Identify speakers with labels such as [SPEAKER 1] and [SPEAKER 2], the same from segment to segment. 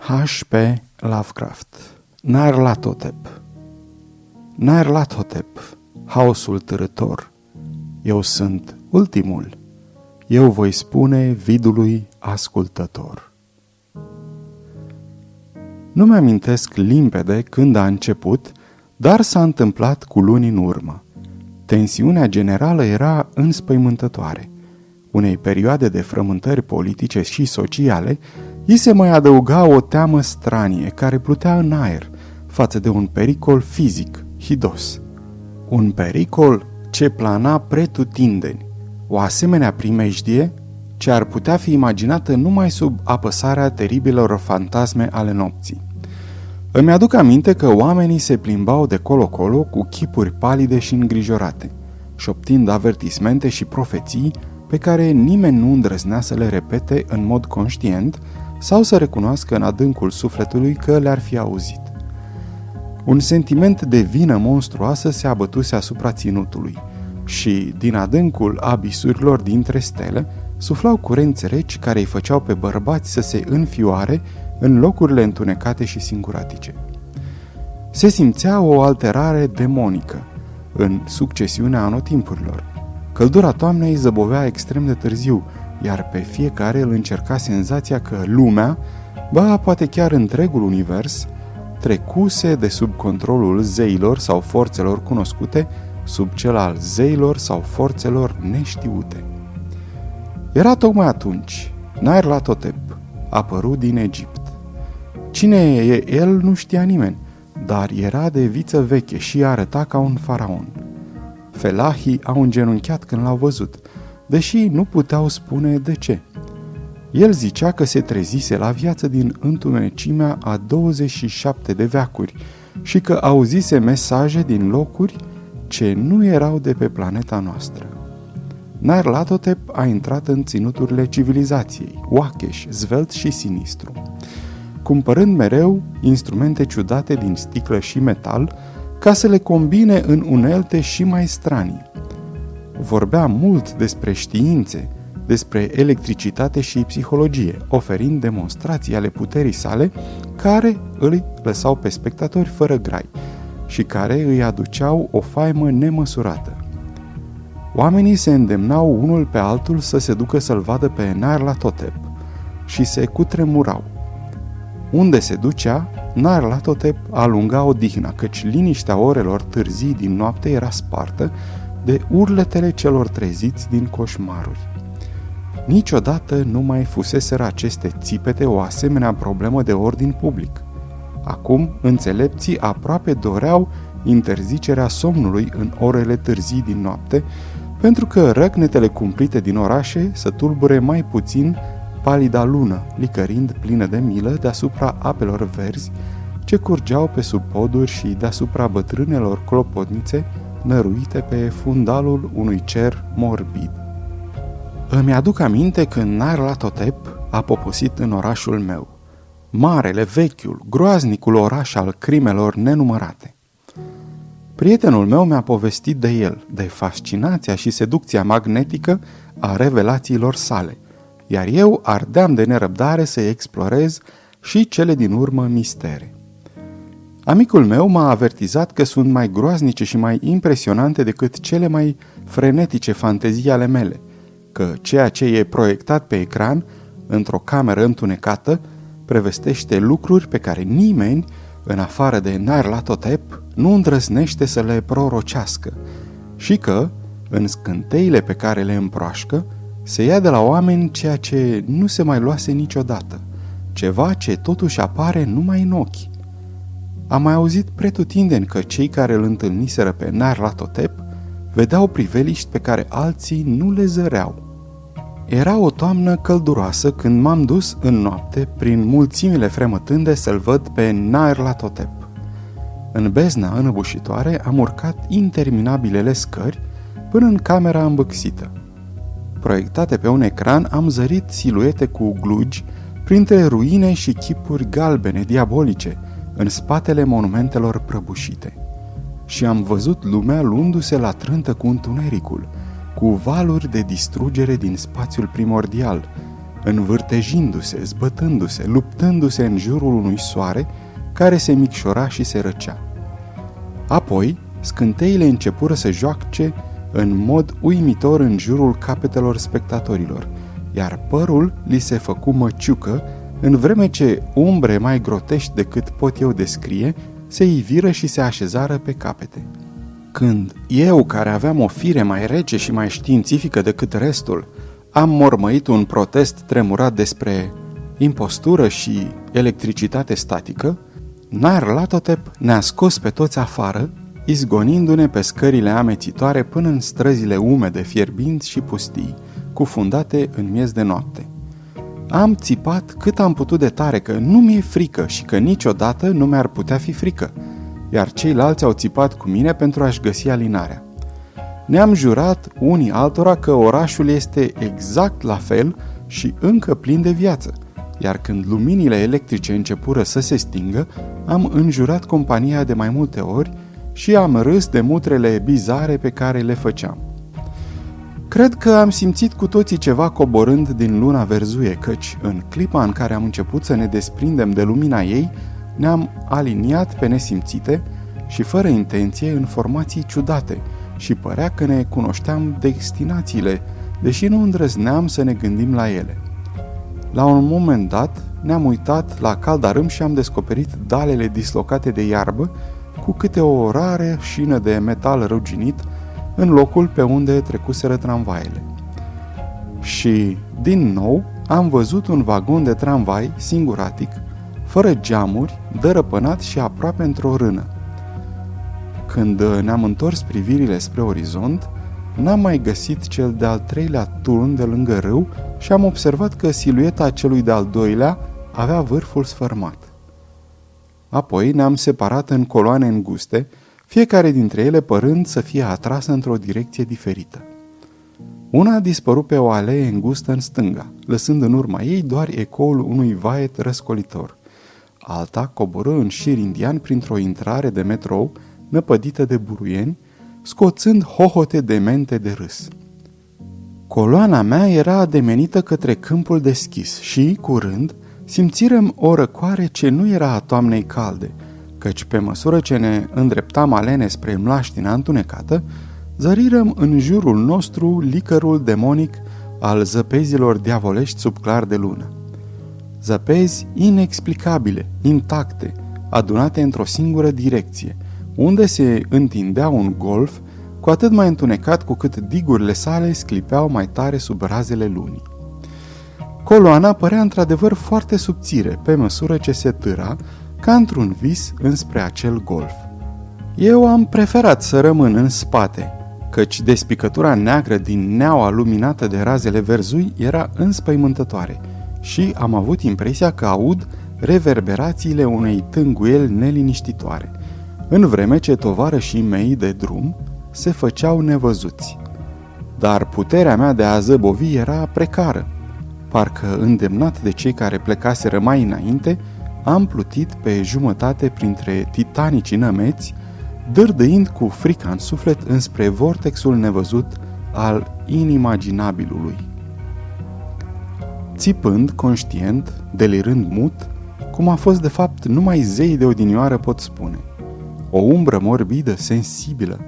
[SPEAKER 1] H.P. Lovecraft Nyarlathotep Nyarlathotep, haosul târător. Eu sunt ultimul. Eu voi spune vidului ascultător. Nu mi-amintesc limpede când a început, dar s-a întâmplat cu luni în urmă. Tensiunea generală era înspăimântătoare. Unei perioade de frământări politice și sociale, îi se mai adăuga o teamă stranie care plutea în aer față de un pericol fizic, hidos. Un pericol ce plana pretutindeni. O asemenea primejdie ce ar putea fi imaginată numai sub apăsarea teribilor fantasme ale nopții. Îmi aduc aminte că oamenii se plimbau de colo-colo cu chipuri palide și îngrijorate, șoptind avertismente și profeții pe care nimeni nu îndrăznea să le repete în mod conștient sau să recunoască în adâncul sufletului că le-ar fi auzit. Un sentiment de vină monstruoasă se abătuse asupra ținutului și, din adâncul abisurilor dintre stele, suflau curenți reci care îi făceau pe bărbați să se înfioare în locurile întunecate și singuratice. Se simțea o alterare demonică în succesiunea anotimpurilor. Căldura toamnei zăbovea extrem de târziu, iar pe fiecare îl încerca senzația că lumea, ba poate chiar întregul univers, trecuse de sub controlul zeilor sau forțelor cunoscute sub cel al zeilor sau forțelor neștiute. Era tocmai atunci, Nair la Totep, apărut din Egipt. Cine e el nu știa nimeni, dar era de viță veche și arăta ca un faraon. Felahii au îngenunchiat când l-au văzut, deși nu puteau spune de ce. El zicea că se trezise la viață din întunecimea a 27 de veacuri și că auzise mesaje din locuri ce nu erau de pe planeta noastră. Narlatotep a intrat în ținuturile civilizației, oacheș, zvelt și sinistru. Cumpărând mereu instrumente ciudate din sticlă și metal, ca să le combine în unelte și mai stranii. Vorbea mult despre științe, despre electricitate și psihologie, oferind demonstrații ale puterii sale care îi lăsau pe spectatori fără grai și care îi aduceau o faimă nemăsurată. Oamenii se îndemnau unul pe altul să se ducă să-l vadă pe la Totep și se cutremurau. Unde se ducea, la Totep alunga odihna, căci liniștea orelor târzii din noapte era spartă de urletele celor treziți din coșmaruri. Niciodată nu mai fuseseră aceste țipete o asemenea problemă de ordin public. Acum, înțelepții aproape doreau interzicerea somnului în orele târzii din noapte, pentru că răcnetele cumplite din orașe să tulbure mai puțin palida lună, licărind plină de milă deasupra apelor verzi ce curgeau pe sub poduri și deasupra bătrânelor clopotnițe năruite pe fundalul unui cer morbid. Îmi aduc aminte când Totep a poposit în orașul meu. Marele, vechiul, groaznicul oraș al crimelor nenumărate. Prietenul meu mi-a povestit de el, de fascinația și seducția magnetică a revelațiilor sale, iar eu ardeam de nerăbdare să explorez și cele din urmă mistere. Amicul meu m-a avertizat că sunt mai groaznice și mai impresionante decât cele mai frenetice fantezii ale mele – că ceea ce e proiectat pe ecran, într-o cameră întunecată, prevestește lucruri pe care nimeni, în afară de Narlatotep, nu îndrăznește să le prorocească și că, în scânteile pe care le împroașcă, se ia de la oameni ceea ce nu se mai luase niciodată, ceva ce totuși apare numai în ochi. Am mai auzit pretutindeni că cei care îl întâlniseră pe Narlatotep vedeau priveliști pe care alții nu le zăreau. Era o toamnă călduroasă când m-am dus în noapte prin mulțimile fremătânde să-l văd pe Nair la Totep. În bezna înăbușitoare am urcat interminabilele scări până în camera îmbăxită. Proiectate pe un ecran am zărit siluete cu glugi printre ruine și chipuri galbene diabolice în spatele monumentelor prăbușite. Și am văzut lumea luându-se la trântă cu întunericul – cu valuri de distrugere din spațiul primordial, învârtejindu-se, zbătându-se, luptându-se în jurul unui soare care se micșora și se răcea. Apoi, scânteile începură să joace în mod uimitor în jurul capetelor spectatorilor, iar părul li se făcu măciucă, în vreme ce umbre mai grotești decât pot eu descrie, se iviră și se așezară pe capete. Când eu, care aveam o fire mai rece și mai științifică decât restul, am mormăit un protest tremurat despre impostură și electricitate statică, Nair Latotep ne-a scos pe toți afară, izgonindu-ne pe scările amețitoare până în străzile umede, fierbinți și pustii, cufundate în miez de noapte. Am țipat cât am putut de tare că nu mi-e frică și că niciodată nu mi-ar putea fi frică, iar ceilalți au țipat cu mine pentru a-și găsi alinarea. Ne-am jurat unii altora că orașul este exact la fel și încă plin de viață, iar când luminile electrice începură să se stingă, am înjurat compania de mai multe ori și am râs de mutrele bizare pe care le făceam. Cred că am simțit cu toții ceva coborând din luna verzuie, căci în clipa în care am început să ne desprindem de lumina ei, ne-am aliniat pe nesimțite și fără intenție în formații ciudate și părea că ne cunoșteam destinațiile, deși nu îndrăzneam să ne gândim la ele. La un moment dat ne-am uitat la caldarâm și am descoperit dalele dislocate de iarbă cu câte o rare șină de metal ruginit în locul pe unde trecuseră tramvaiele. Și, din nou, am văzut un vagon de tramvai singuratic, fără geamuri, dărăpânat și aproape într-o rână. Când ne-am întors privirile spre orizont, n-am mai găsit cel de-al treilea turn de lângă râu și am observat că silueta celui de-al doilea avea vârful sfărmat. Apoi ne-am separat în coloane înguste, fiecare dintre ele părând să fie atrasă într-o direcție diferită. Una a dispărut pe o alee îngustă în stânga, lăsând în urma ei doar ecoul unui vaet răscolitor. Alta coborâ în șir indian printr-o intrare de metrou năpădită de buruieni, scoțând hohote demente de râs. Coloana mea era ademenită către câmpul deschis și, curând, simțirăm o răcoare ce nu era a toamnei calde, căci pe măsură ce ne îndreptam alene spre mlaștina întunecată, zărirăm în jurul nostru licărul demonic al zăpezilor diavolești sub clar de lună. Zăpezi inexplicabile, intacte, adunate într-o singură direcție, unde se întindea un golf cu atât mai întunecat cu cât digurile sale sclipeau mai tare sub razele lunii. Coloana părea într-adevăr foarte subțire pe măsură ce se târa, ca într-un vis înspre acel golf. Eu am preferat să rămân în spate, căci despicătura neagră din neaua luminată de razele verzui era înspăimântătoare și am avut impresia că aud reverberațiile unei tânguieli neliniștitoare, în vreme ce tovarășii mei de drum se făceau nevăzuți. Dar puterea mea de a zăbovi era precară. Parcă îndemnat de cei care plecaseră mai înainte, am plutit pe jumătate printre titanicii nămeți, dârdâind cu frica în suflet înspre vortexul nevăzut al inimaginabilului. Țipând, conștient, delirând mut, cum a fost de fapt numai zei de odinioară pot spune. O umbră morbidă, sensibilă,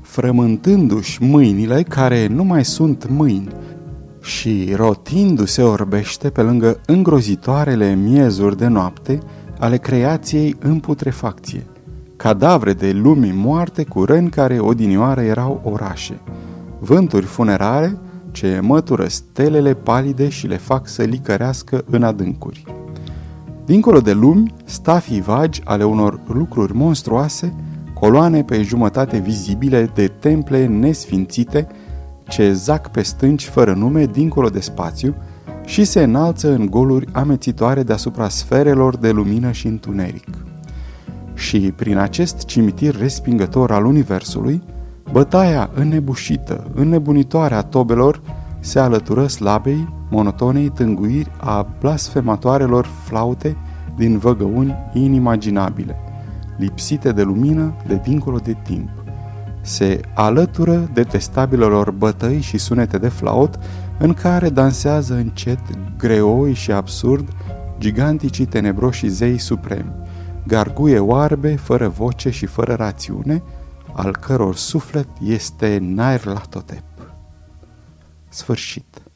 [SPEAKER 1] frământându-și mâinile care nu mai sunt mâini și rotindu-se orbește pe lângă îngrozitoarele miezuri de noapte ale creației în putrefacție, cadavre de lumii moarte cu răni care odinioară erau orașe, vânturi funerare ce mătură stelele palide și le fac să licărească în adâncuri. Dincolo de lumi, stafii vagi ale unor lucruri monstruoase, coloane pe jumătate vizibile de temple nesfințite, ce zac pe stânci fără nume dincolo de spațiu și se înalță în goluri amețitoare deasupra sferelor de lumină și întuneric. Și prin acest cimitir respingător al universului, bătaia înnebușită, înnebunitoare a tobelor se alătură slabei, monotonei tânguiri a blasfematoarelor flaute din văgăuni inimaginabile, lipsite de lumină de dincolo de timp. Se alătură detestabilelor bătăi și sunete de flaut în care dansează încet, greoi și absurd, giganticii tenebroși zei supremi, garguie oarbe, fără voce și fără rațiune, al căror suflet este Nair la totep. Sfârșit.